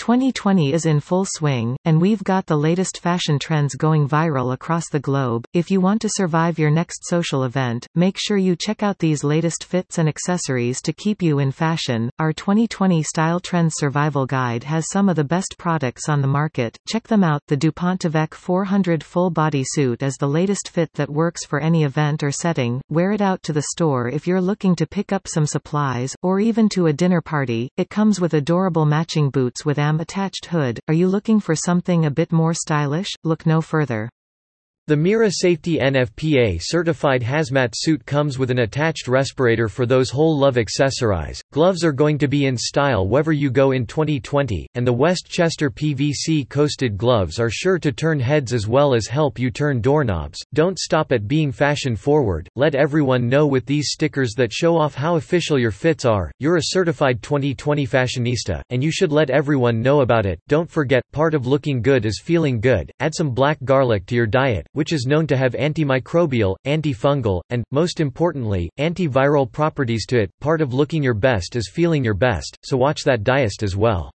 2020 is in full swing, and we've got the latest fashion trends going viral across the globe. If you want to survive your next social event, make sure you check out these latest fits and accessories to keep you in fashion. Our 2020 Style Trends Survival Guide has some of the best products on the market. Check them out. The DuPont Tyvek 400 full body suit is the latest fit that works for any event or setting. Wear it out to the store if you're looking to pick up some supplies, or even to a dinner party. It comes with adorable matching boots with attached hood. Are you looking for something a bit more stylish? Look no further. The Mira Safety NFPA certified hazmat suit comes with an attached respirator for those whole love accessorize. Gloves are going to be in style wherever you go in 2020, and the Westchester PVC coasted gloves are sure to turn heads as well as help you turn doorknobs. Don't stop at being fashion forward, let everyone know with these stickers that show off how official your fits are. You're a certified 2020 fashionista, and you should let everyone know about it. Don't forget, part of looking good is feeling good. Add some black garlic to your diet which is known to have antimicrobial, antifungal, and, most importantly, antiviral properties to it. Part of looking your best is feeling your best, so watch that diest as well.